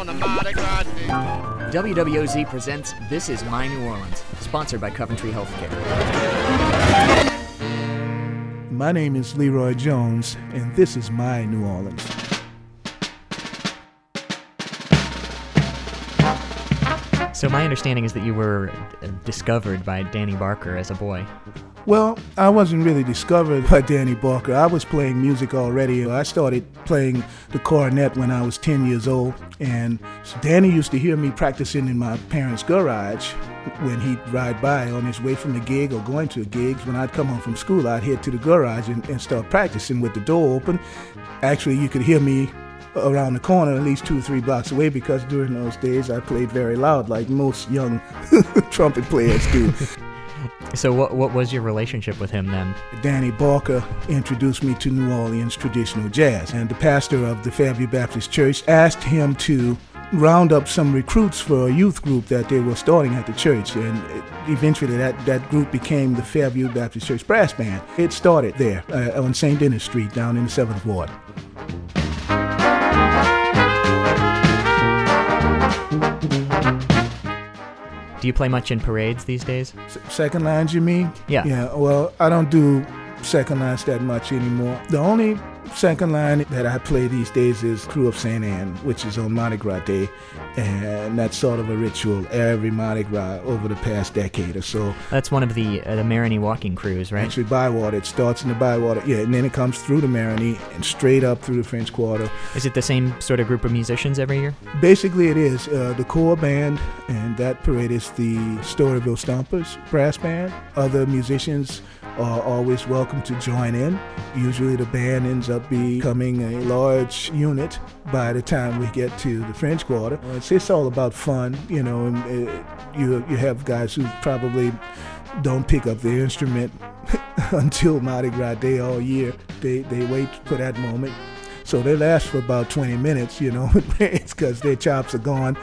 on a Mardi Gras day. WWOZ presents This Is My New Orleans, sponsored by Coventry Healthcare. My name is Leroy Jones, and this is my New Orleans. So, my understanding is that you were uh, discovered by Danny Barker as a boy. Well, I wasn't really discovered by Danny Barker. I was playing music already. I started playing the cornet when I was 10 years old, and Danny used to hear me practicing in my parents' garage when he'd ride by on his way from a gig or going to a gig. When I'd come home from school, I'd head to the garage and, and start practicing with the door open. Actually, you could hear me around the corner, at least two or three blocks away, because during those days I played very loud, like most young trumpet players do. So, what, what was your relationship with him then? Danny Barker introduced me to New Orleans traditional jazz, and the pastor of the Fairview Baptist Church asked him to round up some recruits for a youth group that they were starting at the church, and eventually that, that group became the Fairview Baptist Church Brass Band. It started there uh, on St. Denis Street down in the 7th Ward. Do you play much in parades these days? S- second lines, you mean? Yeah. Yeah, well, I don't do second lines that much anymore. The only second line that I play these days is Krewe of St. Anne, which is on Mardi Gras Day. And that's sort of a ritual every Mardi Gras over the past decade or so. That's one of the uh, the Marigny walking crews, right? Actually, Bywater. It starts in the Bywater, yeah, and then it comes through the Marigny and straight up through the French Quarter. Is it the same sort of group of musicians every year? Basically, it is uh, the core band, and that parade is the Storyville Stompers brass band. Other musicians are always welcome to join in. Usually, the band ends up becoming a large unit by the time we get to the French Quarter. It's, it's all about fun, you know. And, uh, you you have guys who probably don't pick up their instrument until Mardi Gras Day all year. They they wait for that moment. So they last for about 20 minutes, you know, it's because their chops are gone.